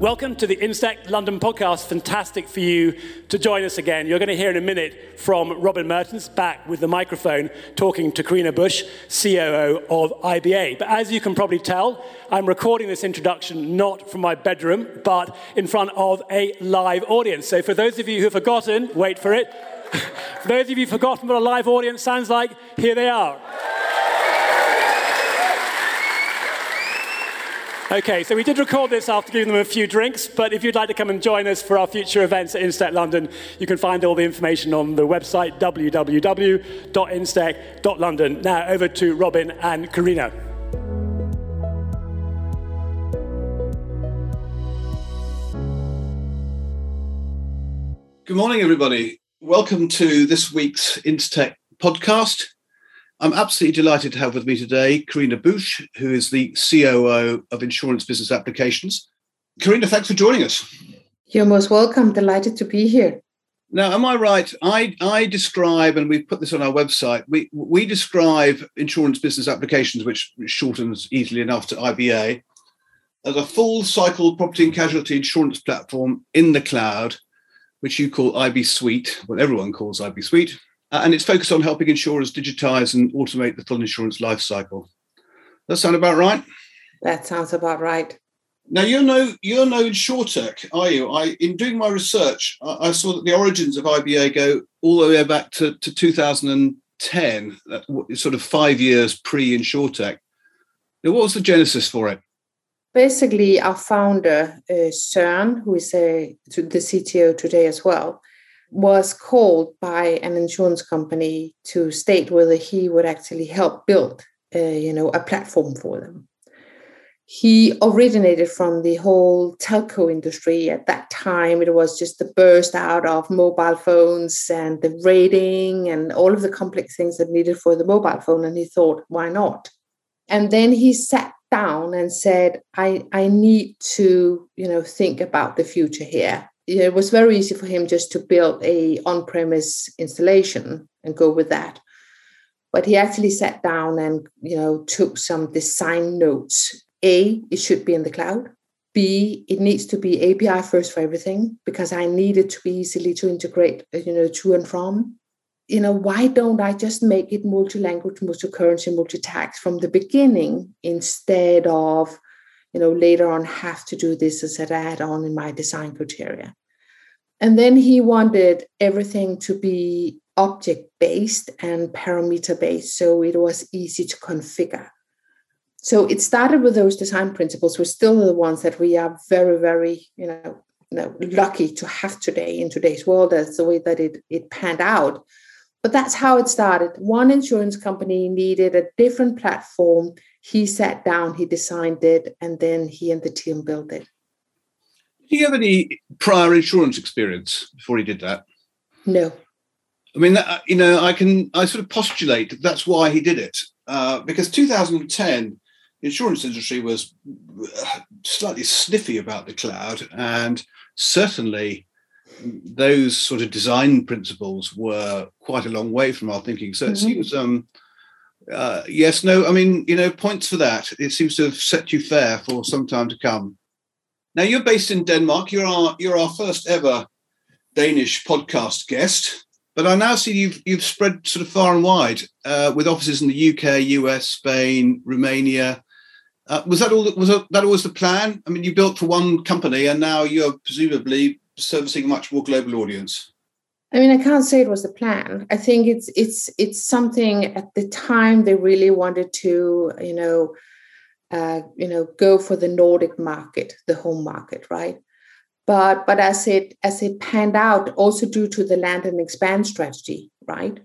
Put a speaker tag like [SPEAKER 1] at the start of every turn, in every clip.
[SPEAKER 1] Welcome to the InsTech London podcast. Fantastic for you to join us again. You're going to hear in a minute from Robin Merttens back with the microphone talking to Carina Bush, COO of IBA. But as you can probably tell, I'm recording this introduction not from my bedroom, but in front of a live audience. So for those of you who have forgotten, wait for it. for those of you who've forgotten what a live audience sounds like, here they are. Okay, so we did record this after giving them a few drinks, but if you'd like to come and join us for our future events at InsTech London, you can find all the information on the website www.instech.london. Now over to Robin and Karina.
[SPEAKER 2] Good morning, everybody. Welcome to this week's InsTech podcast. I'm absolutely delighted to have with me today Karina Busch, who is the COO of Insurance Business Applications. Karina, thanks for joining us.
[SPEAKER 3] You're most welcome. Delighted to be here.
[SPEAKER 2] Now, am I right? I, I describe, and we've put this on our website, we, we describe insurance business applications, which shortens easily enough to IBA, as a full cycle property and casualty insurance platform in the cloud, which you call IB Suite, what everyone calls IB Suite, uh, and it's focused on helping insurers digitize and automate the full insurance life cycle. That sound about right?
[SPEAKER 3] That sounds about right.
[SPEAKER 2] Now you're no you're no insurtech, are you? I in doing my research, I, I, saw that the origins of IBA go all the way back to, to 2010, sort of five years pre insurtech. Now, what was the genesis for it?
[SPEAKER 3] Basically, our founder uh, Søren, who is a, the CTO today as well, was called by an insurance company to state whether he would actually help build, you know, a platform for them. He originated from the whole telco industry. At that time, it was just the burst out of mobile phones and the rating and all of the complex things that needed for the mobile phone. And he thought, why not? And then he sat down and said, I, I need to, you know, think about the future here it was very easy for him just to build a on-premise installation and go with that. But he actually sat down and you know took some design notes. A it should be in the cloud. B it needs to be api first for everything because i need it to be easily to integrate uh, you know to and from. You know why don't i just make it multi-language multi-currency multi-tax from the beginning instead of you know, later on have to do this as an add-on in my design criteria. And then he wanted everything to be object based and parameter based, so it was easy to configure. So it started with those design principles, which still the ones that we are very, very, you know, you know, lucky to have today in today's world. That's the way that it, it panned out. But that's how it started. One insurance company needed a different platform he sat down, he designed it, and then he and the team built it.
[SPEAKER 2] Did he have any prior insurance experience before he did that?
[SPEAKER 3] No.
[SPEAKER 2] I mean, you know, I can I sort of postulate that that's why he did it uh, because 2010 the insurance industry was uh, slightly sniffy about the cloud, and certainly those sort of design principles were quite a long way from our thinking. So mm-hmm. it seems um, uh, yes, no, I mean, you know, points for that. It seems to have set you fair for some time to come. Now, you're based in Denmark. You're our you're our first ever Danish podcast guest, but I now see you've you've spread sort of far and wide uh, with offices in the UK, US, Spain, Romania. Uh, was that all? Was that always the plan? I mean, you built for one company, and now you're presumably servicing a much more global audience.
[SPEAKER 3] I mean, I can't say it was the plan. I think it's it's it's something at the time they really wanted to, you know, uh, you know, go for the Nordic market, the home market, right? But but as it as it panned out, also due to the land and expand strategy, right?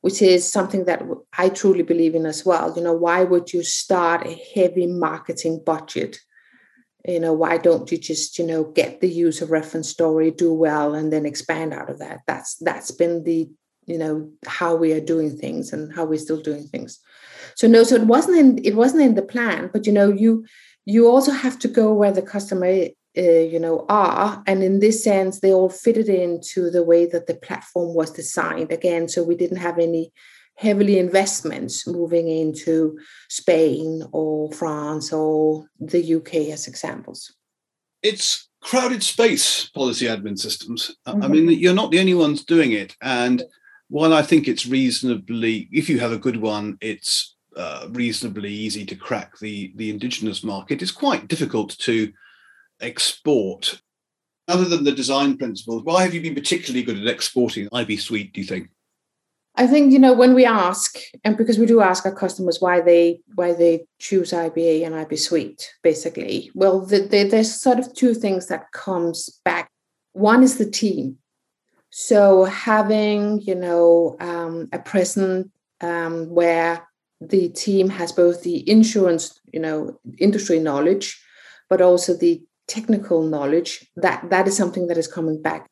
[SPEAKER 3] Which is something that I truly believe in as well. You know, why would you start a heavy marketing budget you know why don't you just you know get the user reference story do well and then expand out of that? That's that's been the you know how we are doing things and how we're still doing things. So no so it wasn't in it wasn't in the plan but you know you you also have to go where the customer uh, you know are and in this sense they all fitted into the way that the platform was designed. Again so we didn't have any heavily investments moving into Spain or France or the UK as examples.
[SPEAKER 2] It's crowded space policy admin systems. Mm-hmm. I mean, you're not the only ones doing it. And while I think it's reasonably, if you have a good one, it's uh, reasonably easy to crack the, the indigenous market, it's quite difficult to export. Other than the design principles, why have you been particularly good at exporting IB Suite, do you think?
[SPEAKER 3] I think you know when we ask, and because we do ask our customers why they why they choose IBA and IB Suite, basically. Well, the, the, there's sort of two things that comes back. One is the team. So having you know um, a present um, where the team has both the insurance you know industry knowledge, but also the technical knowledge that that is something that is coming back.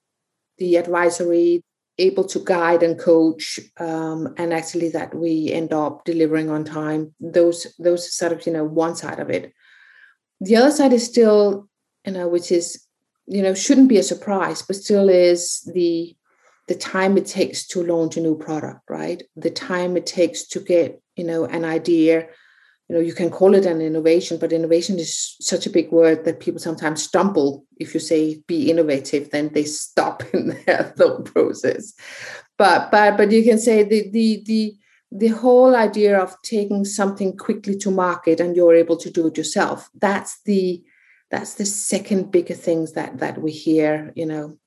[SPEAKER 3] The advisory, able to guide and coach um, and actually that we end up delivering on time. Those those sort of you know one side of it. The other side is still you know which is you know shouldn't be a surprise but still is the the time it takes to launch a new product right? The time it takes to get you know an idea you know you can call it an innovation but innovation is such a big word that people sometimes stumble. If you say be innovative then they stop in their thought process. But but but you can say the the the the whole idea of taking something quickly to market and you're able to do it yourself that's the that's the second bigger things that that we hear you know.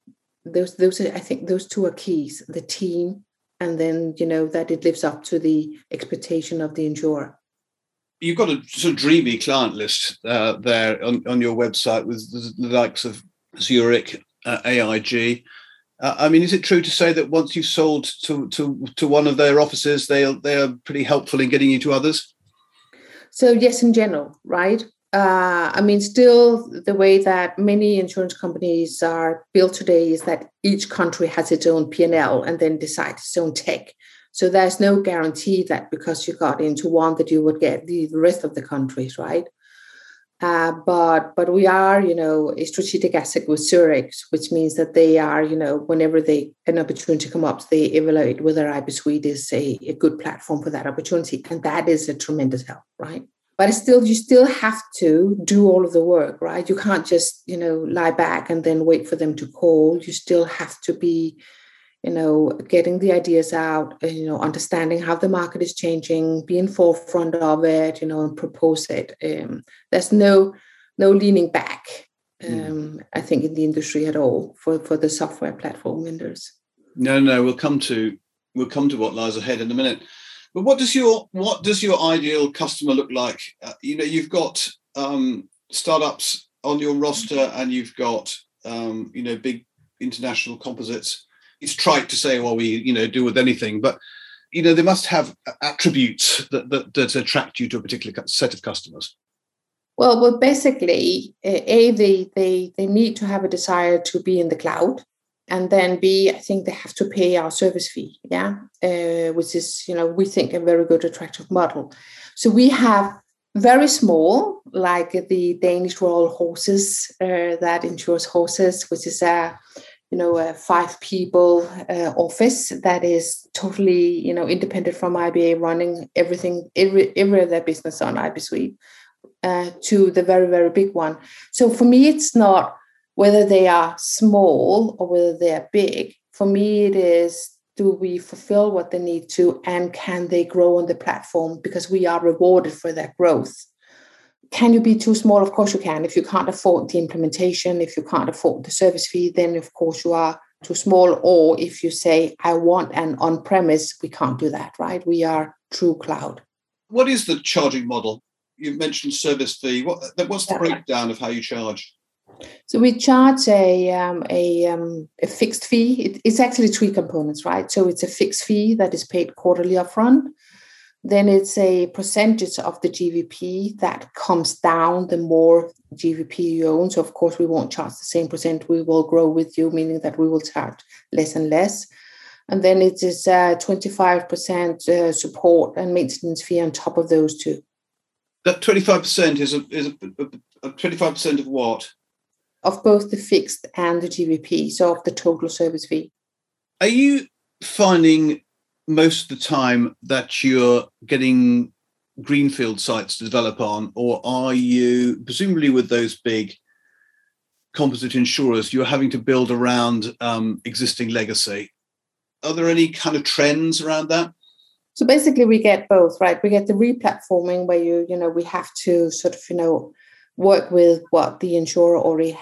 [SPEAKER 3] Those those are, i think those two are keys the team and then you know that it lives up to the expectation of the insurer
[SPEAKER 2] you've got a sort of dreamy client list uh, there on, on your website with the, likes of Zurich, uh, AIG. Uh, I mean, is it true to say that once you've sold to, to, to one of their offices, they they are pretty helpful in getting you to others?
[SPEAKER 3] So yes, in general, right? Uh, I mean, still the way that many insurance companies are built today is that each country has its own P&L and then decides its own tech. So there's no guarantee that because you got into one that you would get the rest of the countries, right? Uh, but but we are, you know, a strategic asset with Zurich, which means that they are, you know, whenever they an opportunity come up, they evaluate whether IB is a, a good platform for that opportunity, and that is a tremendous help, right? But still, you still have to do all of the work, right? You can't just, you know, lie back and then wait for them to call. You still have to be you know, getting the ideas out, uh, you know, understanding how the market is changing, be in forefront of it, you know, and propose it. Um, there's no no leaning back, hmm. um, mm. I think, in the industry at all for for the software platform vendors.
[SPEAKER 2] No, no, we'll come to we'll come to what lies ahead in a minute. But what does your what does your ideal customer look like? Uh, you know, you've got um, startups on your roster, and you've got um, you know big international composites it's trite to say, well, we you know do with anything, but you know they must have attributes that that, that attract you to a particular set of customers.
[SPEAKER 3] Well, well, basically, a they they they need to have a desire to be in the cloud, and then b I think they have to pay our service fee, yeah, uh, which is you know we think a very good attractive model. So we have very small, like the Danish Royal Horses uh, that insures horses, which is a you know a five people uh, office that is totally you know independent from IBA running everything every every of their business on IB Suite uh, to the very very big one. So for me, it's not whether they are small or whether they are big. For me, it is do we fulfill what they need to and can they grow on the platform because we are rewarded for their growth can you be too small? Of course you can. If you can't afford the implementation, if you can't afford the service fee, then of course you are too small. Or if you say, I want an on premise, we can't do that, right? We are true cloud.
[SPEAKER 2] What is the charging model? You mentioned service fee. What, what's the yeah. breakdown of how you charge?
[SPEAKER 3] So we charge a um, a, um, a fixed fee. It, it's actually three components, right? So it's a fixed fee that is paid quarterly upfront then it's a percentage of the GVP that comes down the more GVP you own. So, of course, we won't charge the same percent. We will grow with you, meaning that we will charge less and less. And then it is uh, 25% uh, support and maintenance fee on top of those two.
[SPEAKER 2] That 25% is a, is a, a, a 25% of what?
[SPEAKER 3] Of both the fixed and the GVP, so of the total service fee.
[SPEAKER 2] Are you finding most of the time that you're getting greenfield sites to develop on, or are you presumably with those big composite insurers, you're having to build around um, existing legacy. Are there any kind of trends around that?
[SPEAKER 3] So basically, we get both, right? We get the replatforming where you, you know, we have to sort of, you know, work with what the insurer already,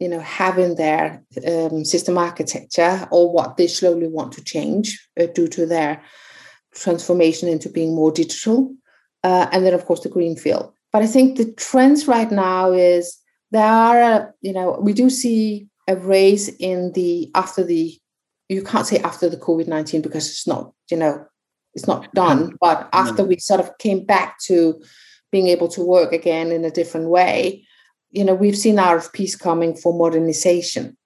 [SPEAKER 3] you know, have in their um, system architecture or what they slowly want to change uh, due to their transformation into being more digital. Uh, and then, of course, the greenfield. But I think the trends right now is there are, a, you know, we do see a raise in the after the, you can't say after the COVID 19 because it's not, you know, it's not done. But after we sort of came back to being able to work again in a different way, you know, we've seen RFPs coming for modernization.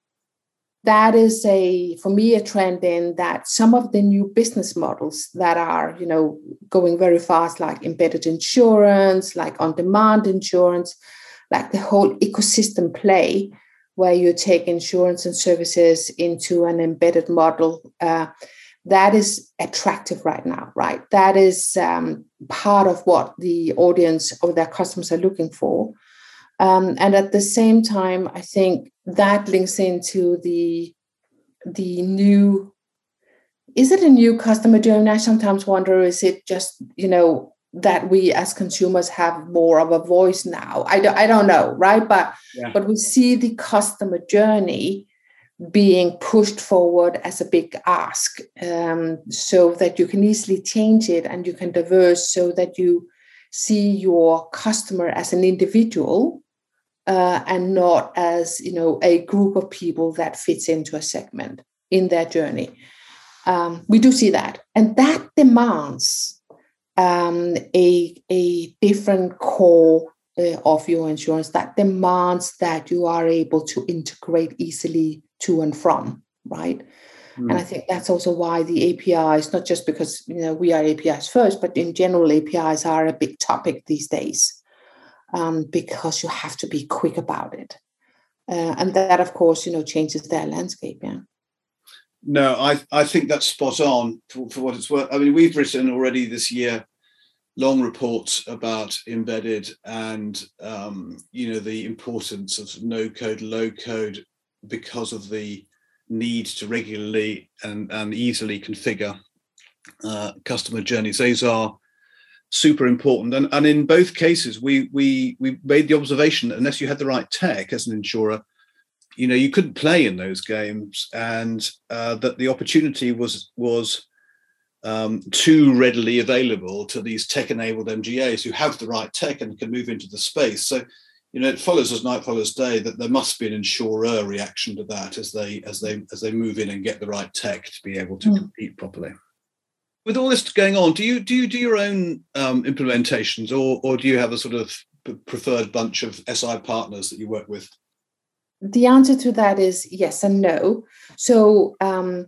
[SPEAKER 3] That is a, for me, a trend in that some of the new business models that are, you know, going very fast, like embedded insurance, like on-demand insurance, like the whole ecosystem play, where you take insurance and services into an embedded model. Uh, that is attractive right now, right? That is um, part of what the audience or their customers are looking for. Um, and at the same time, I think that links into the the new. Is it a new customer journey? I sometimes wonder: is it just you know that we as consumers have more of a voice now? I don't, I don't know, right? But yeah. but we see the customer journey being pushed forward as a big ask um, so that you can easily change it and you can diverse so that you see your customer as an individual uh, and not as you know a group of people that fits into a segment in their journey um, we do see that and that demands um, a, a different core uh, of your insurance that demands that you are able to integrate easily to and from, right? Mm. And I think that's also why the APIs, not just because you know we are APIs first, but in general, APIs are a big topic these days um, because you have to be quick about it, uh, and that, of course, you know, changes their landscape. Yeah.
[SPEAKER 2] No, I I think that's spot on for, for what it's worth. I mean, we've written already this year long reports about embedded and um, you know the importance of no code, low code because of the need to regularly and, and easily configure uh, customer journeys. Those are super important. And, and in both cases, we, we, we made the observation that unless you had the right tech as an insurer, you know, you couldn't play in those games and uh, that the opportunity was, was um, too readily available to these tech-enabled MGAs who have the right tech and can move into the space. So you know, it follows as night follows day that there must be an insurer reaction to that as they as they as they move in and get the right tech to be able to mm. compete properly. With all this going on, do you do you do your own um, implementations, or or do you have a sort of preferred bunch of SI partners that you work with?
[SPEAKER 3] The answer to that is yes and no. So. Um,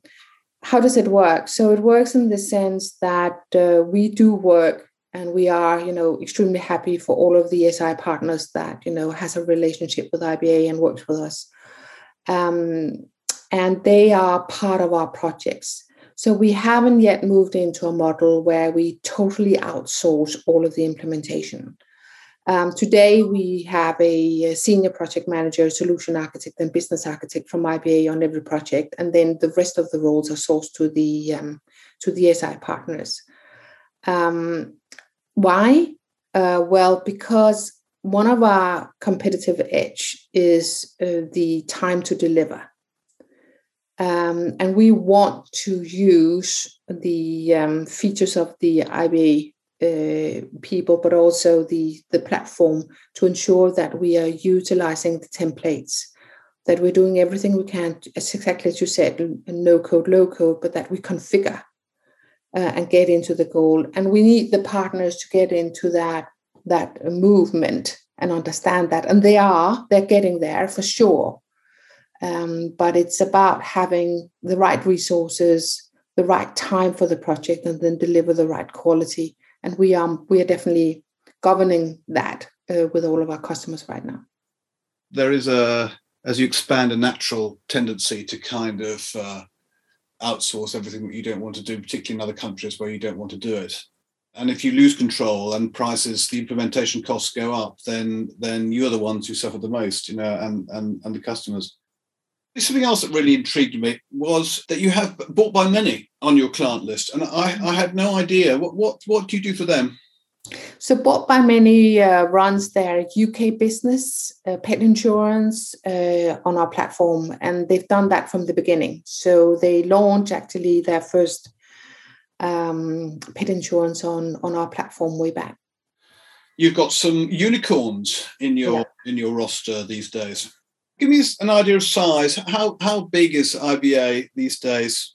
[SPEAKER 3] how does it work? So it works in the sense that uh, we do work and we are you know extremely happy for all of the SI partners that you know has a relationship with IBA and works with us um, and they are part of our projects so we haven't yet moved into a model where we totally outsource all of the implementation um, today we have a, senior project manager solution architect and business architect from IBA on every project and then the rest of the roles are sourced to the um, to the SI partners um, why? Uh, well, because one of our competitive edge is uh, the time to deliver. Um, and we want to use the um, features of the IBA uh, people, but also the, the platform to ensure that we are utilizing the templates, that we're doing everything we can, as exactly as you said, no code, low code, but that we configure uh, and get into the goal. And we need the partners to get into that that movement and understand that. And they are, they're getting there for sure. Um, but it's about having the right resources, the right time for the project, and then deliver the right quality. And we are we are definitely governing that uh, with all of our customers right now.
[SPEAKER 2] There is a as you expand a natural tendency to kind of uh, outsource everything that you don't want to do, particularly in other countries where you don't want to do it. and if you lose control and prices, the implementation costs go up, then then you're the ones who suffer the most, you know, and and and the customers. Something else that really intrigued me was that you have bought by many on your client list, and I, I had no idea what what what do you do for them?
[SPEAKER 3] So, bought by many uh, runs their UK business, uh, pet insurance uh, on our platform, and they've done that from the beginning. So, they launched actually their first um, pet insurance on on our platform way back.
[SPEAKER 2] You've got some unicorns in your yeah. in your roster these days. Give me an idea of size. How how big is IBA these days?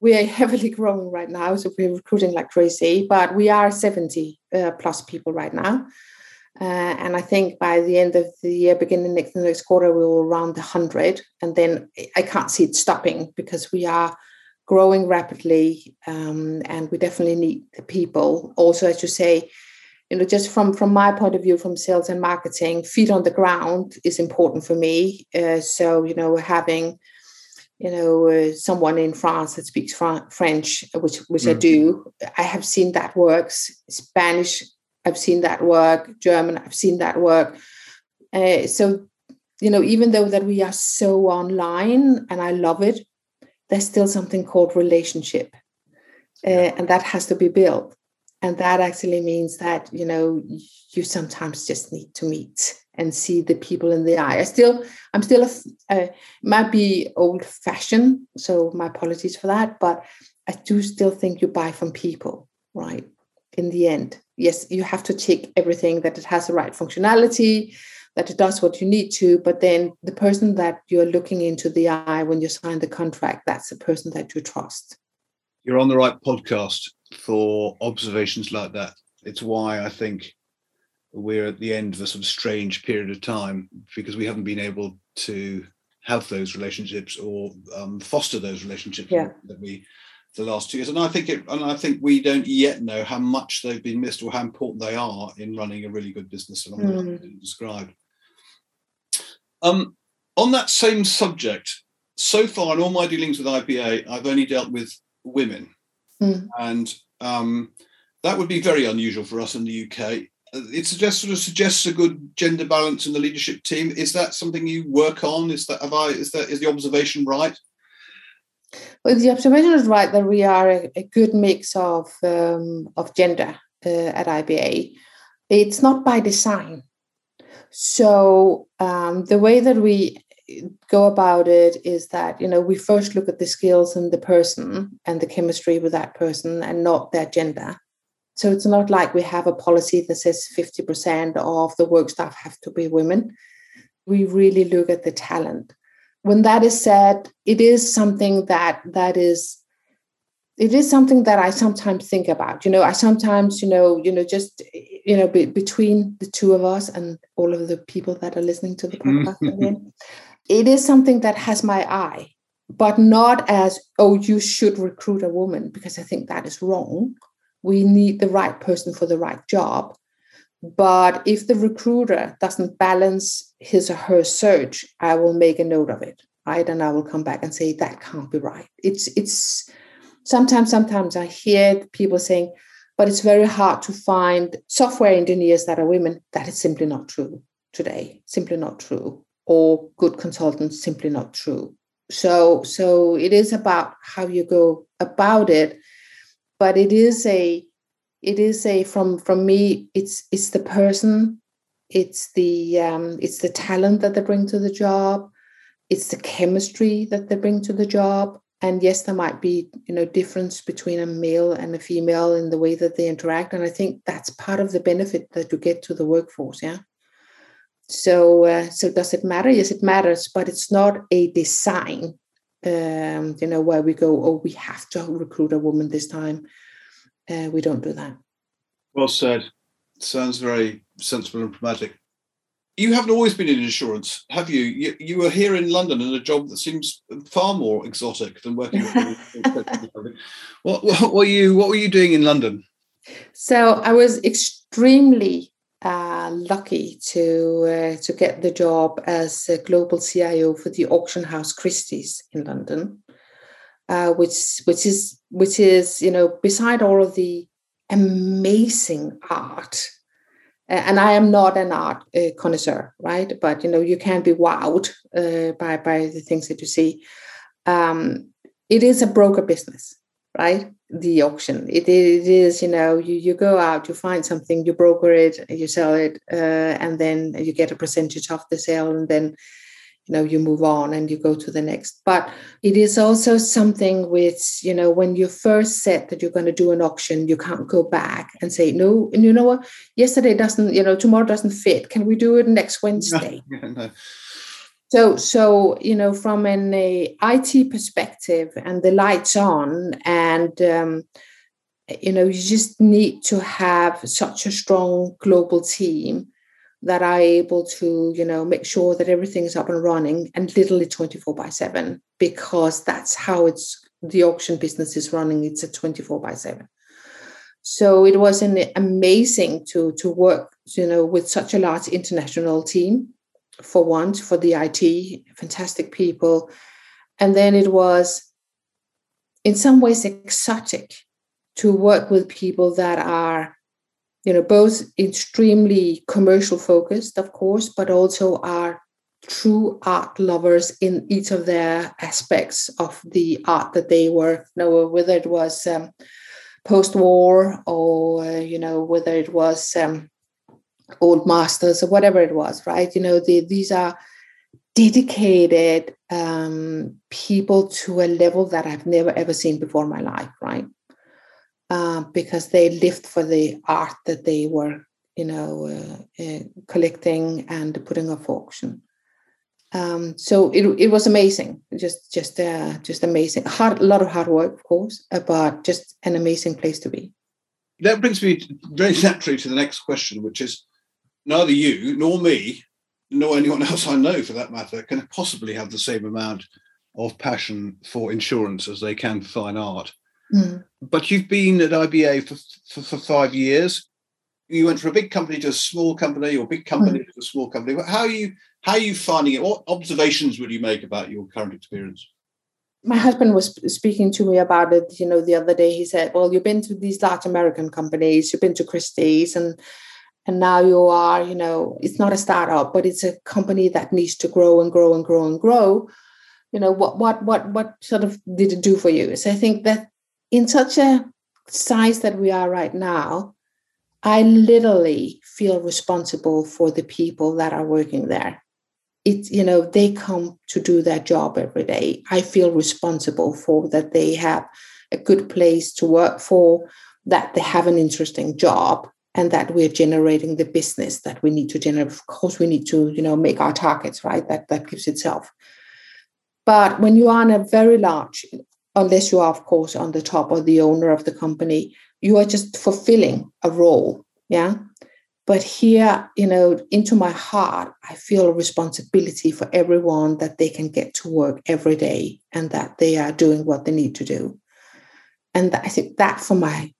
[SPEAKER 3] We are heavily growing right now, so we're recruiting like crazy. But we are seventy uh, plus people right now, uh, and I think by the end of the year, beginning next next quarter, we will round hundred, and then I can't see it stopping because we are growing rapidly, um, and we definitely need the people. Also, as you say, you know, just from from my point of view, from sales and marketing, feet on the ground is important for me. Uh, so, you know, having you know uh, someone in France that speaks Fran- French, which which mm. I do, I have seen that works. Spanish, I've seen that work. German, I've seen that work. Uh, so, you know, even though that we are so online, and I love it, there's still something called relationship uh, and that has to be built and that actually means that you know you sometimes just need to meet and see the people in the eye. I still i'm still a, uh, might be old fashioned so my apologies for that but i do still think you buy from people right in the end. Yes you have to check everything that it has the right functionality that it does what you need to, but then the person that you're looking into the eye when you sign the contract, that's the person that you trust.
[SPEAKER 2] You're on the right podcast for observations like that. It's why I think we're at the end of a sort of strange period of time because we haven't been able to have those relationships or um, foster those relationships yeah. that we the last two years. And I think it, and I think we don't yet know how much they've been missed or how important they are in running a really good business along mm. the described. Um, on that same subject, so far in all my dealings with IBA, I've only dealt with women, mm. and um, that would be very unusual for us in the UK. It suggests sort of suggests a good gender balance in the leadership team. Is that something you work on? Is that have I is that is the observation right?
[SPEAKER 3] Well, the observation is right that we are a, a good mix of um, of gender uh, at IBA. It's not by design. So um, the way that we go about it is that you know we first look at the skills and the person and the chemistry with that person and not their gender. So it's not like we have a policy that says 50% of the work staff have to be women. We really look at the talent. When that is said, it is something that that is it is something that I sometimes think about. You know, I sometimes, you know, you know, just you know, be, between the two of us and all of the people that are listening to the podcast, mm-hmm. It is something that has my eye, but not as oh, you should recruit a woman because I think that is wrong. We need the right person for the right job. But if the recruiter doesn't balance his or her search, I will make a note of it, right? And I will come back and say that can't be right. It's it's sometimes sometimes i hear people saying but it's very hard to find software engineers that are women that is simply not true today simply not true or good consultants simply not true. So so it is about how you go about it but it is a it is a from from me it's it's the person it's the um it's the talent that they bring to the job it's the chemistry that they bring to the job and yes there might be you know difference between a male and a female in the way that they interact and i think that's part of the benefit that you get to the workforce yeah so uh, so does it matter yes it matters but it's not a design um, you know where we go oh we have to recruit a woman this time uh, we don't do that
[SPEAKER 2] well said sounds very sensible and pragmatic you haven't always been in insurance, have you? You, you were here in London in a job that seems far more exotic than working. what, what were you What were you doing in London?
[SPEAKER 3] So I was extremely uh, lucky to uh, to get the job as a global CIO for the auction house Christie's in London, uh, which which is which is you know beside all of the amazing art. And I am not an art uh, connoisseur, right? But you know, you can be wowed uh, by by the things that you see. Um, it is a broker business, right? The auction. It, it is, you know, you, you go out, you find something, you broker it, you sell it, uh, and then you get a percentage of the sale, and then you know you move on and you go to the next but it is also something which you know when you first said that you're going to do an auction you can't go back and say no and you know what yesterday doesn't you know tomorrow doesn't fit can we do it next wednesday no, no. So so you know from an it perspective and the lights on and um, you know you just need to have such a strong global team that are able to, you know, make sure that everything is up and running and literally 24 by 7, because that's how it's the auction business is running. It's a 24 by 7. So it was an amazing to to work, you know, with such a large international team for once for the IT, fantastic people. And then it was in some ways exotic to work with people that are you know, both extremely commercial focused, of course, but also are true art lovers in each of their aspects of the art that they were, you know, whether it was um, post-war or, uh, you know, whether it was um, old masters or whatever it was, right? You know, the, these are dedicated um, people to a level that I've never ever seen before in my life, right? uh, because they lived for the art that they were, you know, uh, uh, collecting and putting off auction. Um, so it, it was amazing, just just uh, just amazing. Hard, a lot of hard work, of course, uh, but just an amazing place to be.
[SPEAKER 2] That brings me very naturally to the next question, which is neither you nor me, nor anyone else I know for that matter, can possibly have the same amount of passion for insurance as they can for fine art. Mm. But you've been at IBA for, for, for, five years. You went from a big company to a small company, or big company mm. to a small company. How are you? How are you finding it? What observations would you make about your current experience?
[SPEAKER 3] My husband was speaking to me about it. You know, the other day he said, "Well, you've been to these large American companies, you've been to Christie's, and and now you are, you know, it's not a startup, but it's a company that needs to grow and grow and grow and grow." You know, what what what what sort of did it do for you? So I think that in such a size that we are right now, I literally feel responsible for the people that are working there. It's, you know, they come to do their job every day. I feel responsible for that they have a good place to work for, that they have an interesting job, and that we're generating the business that we need to generate. Of course, we need to, you know, make our targets, right? That that gives itself. But when you are in a very large unless you are, of course, on the top or the owner of the company, you are just fulfilling a role. Yeah. But here, you know, into my heart, I feel a responsibility for everyone that they can get to work every day and that they are doing what they need to do. And I think that, for my,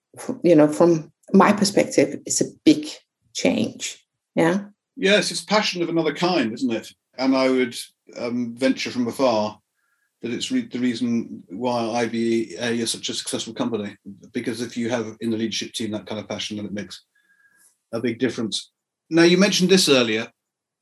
[SPEAKER 3] you know, from my perspective, is a big change. Yeah.
[SPEAKER 2] Yes, it's passion of another kind, isn't it? And I would um, venture from afar that it's re- the reason why IBA is such a successful company. Because if you have in the leadership team that kind of passion, then it makes a big difference. Now, you mentioned this earlier.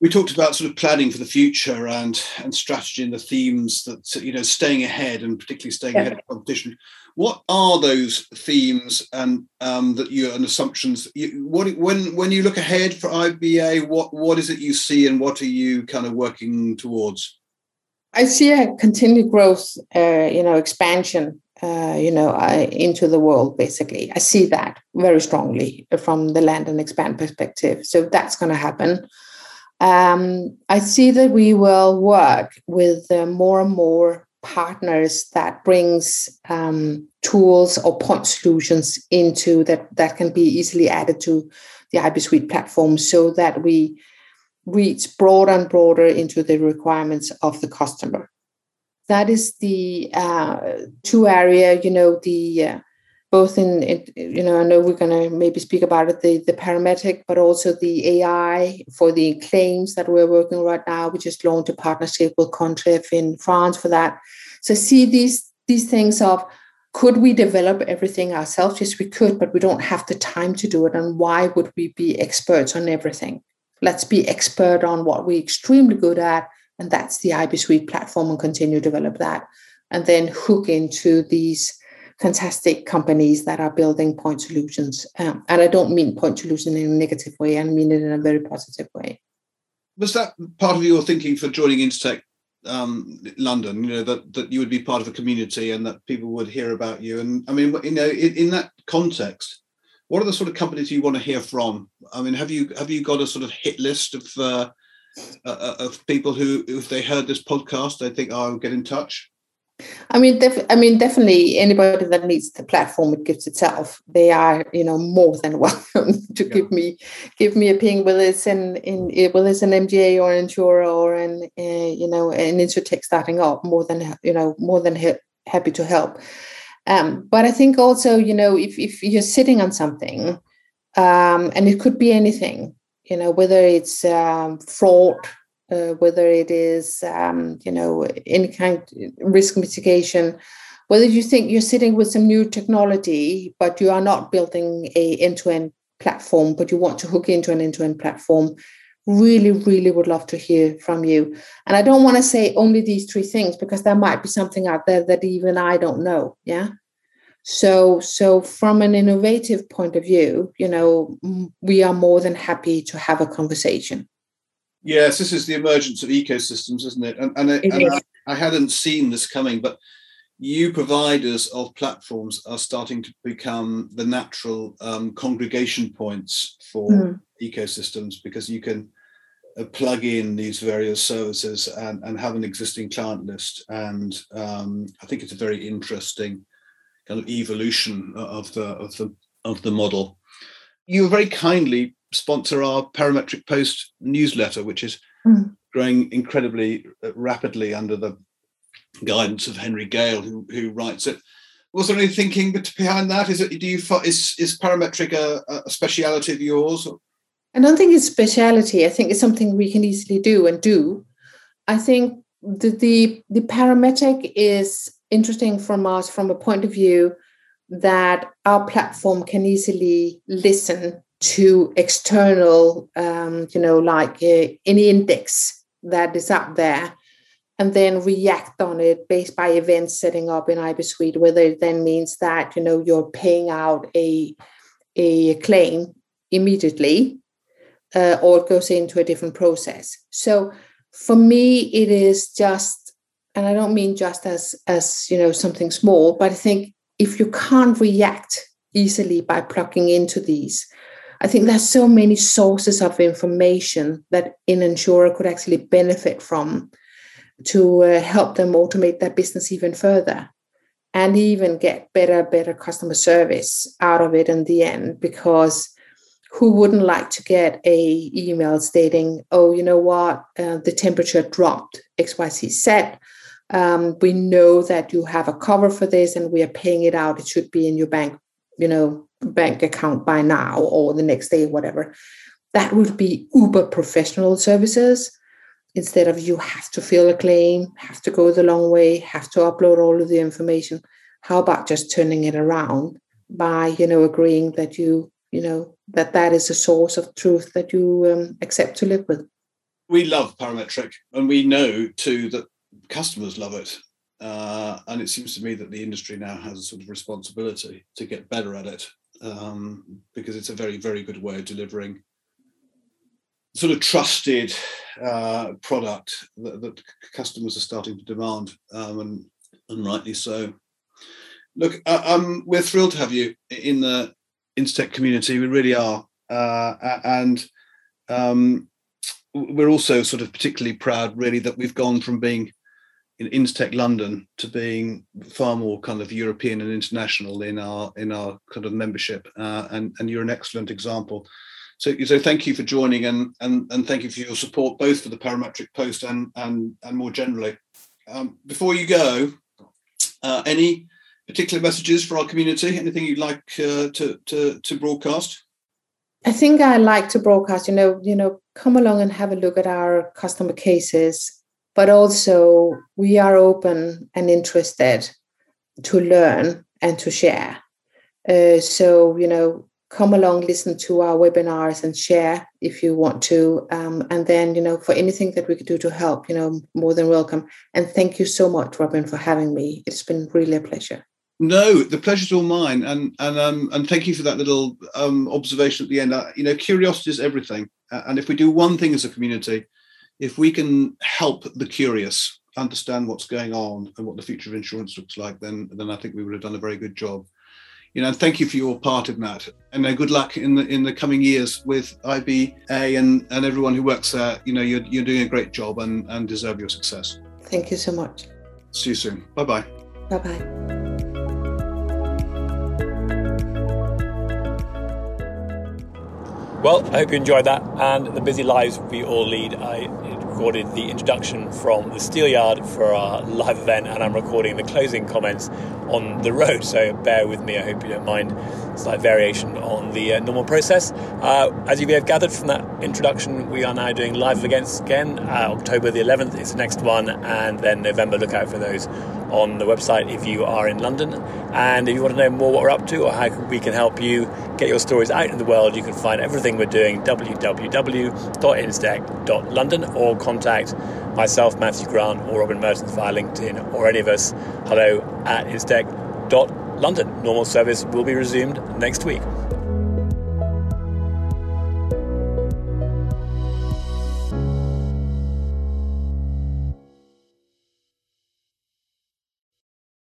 [SPEAKER 2] We talked about sort of planning for the future and and strategy and the themes that you know staying ahead and particularly staying yeah. ahead of competition. What are those themes and um, that you and assumptions? You, what when when you look ahead for IBA, what what is it you see and what are you kind of working towards?
[SPEAKER 3] I see a continued growth, uh, you know, expansion, uh, you know, uh, into the world. Basically, I see that very strongly from the land and expand perspective. So that's going to happen. Um, I see that we will work with uh, more and more partners that brings um, tools or point solutions into that that can be easily added to the IB Suite platform, so that we reach broader and broader into the requirements of the customer. That is the uh, two area, you know, the uh, both in, in, you know, I know we're going to maybe speak about it, the, the parametric, but also the AI for the claims that we're working right now. We just launched a partnership with Contref in France for that. So see these these things of could we develop everything ourselves? Yes, we could, but we don't have the time to do it. And why would we be experts on everything? Let's be expert on what we're extremely good at, and that's the IB Suite platform, and continue to develop that, and then hook into these fantastic companies that are building point solutions. Um, and I don't mean point solution in a negative way; I mean it in a very positive way.
[SPEAKER 2] Was that part of your thinking for joining InsTech um, London, you know, that, that you would be part of a community and that people would hear about you. And I mean, you know, in, in, that context, what are the sort of companies you want to hear from? I mean, have you have you got a sort of hit list of uh, uh, of people who, if they heard this podcast, they think, "Oh, I'll get in touch."
[SPEAKER 3] I mean, def- I mean, definitely anybody that needs the platform it gives itself, they are, you know, more than welcome to yeah. give me give me a ping, whether it's in in whether it's an MGA or an insurer or an uh, you know an insurtech starting up. More than you know, more than ha- happy to help. Um, but I think also, you know, if if you're sitting on something, um, and it could be anything, you know, whether it's um, fraud uh, whether it is um, you know any kind of risk mitigation whether you think you're sitting with some new technology but you are not building a end-to-end platform but you want to hook into an end-to-end platform really really would love to hear from you. And i don't want to say only these three things because there might be something out there that even i don't know yeah? So so from an innovative point of view you know we are more than happy to have a conversation
[SPEAKER 2] Yes, this is the emergence of ecosystems, isn't it? And, and, it, and I, I, hadn't seen this coming, but you providers of platforms are starting to become the natural um, congregation points for mm. ecosystems because you can uh, plug in these various services and, and have an existing client list. And um, I think it's a very interesting kind of evolution of the of the of the model. You very kindly sponsor our Parametric Post newsletter, which is mm. growing incredibly uh, rapidly under the guidance of Henry Gale, who, who writes it. Was there any thinking behind that? Is it do you is is parametric a, a speciality of yours?
[SPEAKER 3] I don't think it's speciality. I think it's something we can easily do and do. I think the the, the parametric is interesting from us from a point of view that our platform can easily listen to external, um, you know, like uh, any index that is up there, and then react on it based by events setting up in IB Suite, whether it then means that, you know, you're paying out a, a claim immediately uh, or it goes into a different process. So for me, it is just, and I don't mean just as, as, you know, something small, but I think if you can't react easily by plugging into these, I think there's so many sources of information that an insurer could actually benefit from to uh, help them automate their business even further and even get better better customer service out of it in the end because who wouldn't like to get a email stating oh you know what? Uh, the temperature dropped xyz set um, we know that you have a cover for this and we are paying it out it should be in your bank you know bank account by now or the next day, whatever. That would be uber professional services instead of you have to fill a claim, have to go the long way, have to upload all of the information. How about just turning it around by, you know, agreeing that you, you know, that that is a source of truth that you um, accept to live with.
[SPEAKER 2] We love parametric, and we know too that customers love it. Uh, and it seems to me that the industry now has a sort of responsibility to get better at it um, because it's a very, very good way of delivering sort of trusted uh, product that, that, customers are starting to demand, um, and, and rightly so. Look, uh, um, we're thrilled to have you in the InsTech community. We really are, uh, and um, we're also sort of particularly proud, really, that we've gone from being in InsTech London to being far more kind of European and international in our in our kind of membership, uh, and and you're an excellent example. So, so thank you for joining and and and thank you for your support both for the Parametric Post and and and more generally. Um, before you go, uh, any particular messages for our community? Anything you'd like uh, to to to broadcast?
[SPEAKER 3] I think I like to broadcast. You know, you know, come along and have a look at our customer cases but also we are open and interested to learn and to share. Uh, so, you know, come along, listen to our webinars and share if you want to. Um, and then, you know, for anything that we could do to help, you know, more than welcome. And thank you so much, Robin, for having me. It's been really a pleasure.
[SPEAKER 2] No, the pleasure's all mine, and and um and thank you for that little um observation at the end. Uh, you know, curiosity is everything, uh, and if we do one thing as a community, if we can help the curious understand what's going on and what the future of insurance looks like, then then I think we would have done a very good job. You know, thank you for your part in that, and uh, good luck in the in the coming years with IBA and and everyone who works there. You know, you're you're doing a great job and and deserve your success.
[SPEAKER 3] Thank you so much.
[SPEAKER 2] See you soon. Bye bye.
[SPEAKER 3] Bye bye.
[SPEAKER 1] Well, I hope you enjoyed that and the busy lives we all lead. I recorded the introduction from the Steelyard for our live event, and I'm recording the closing comments on the road. So bear with me. I hope you don't mind slight variation on the uh, normal process. Uh, as you may have gathered from that introduction, we are now doing live events again. Uh, October the 11th is the next one, and then November. Look out for those on the website if you are in London. And if you want to know more what we're up to or how we can help you get your stories out in the world, you can find everything we're doing www.instech.london or contact myself, Matthew Grant, or Robin Merttens via LinkedIn or any of us. Hello at instech.london. Normal service will be resumed next week.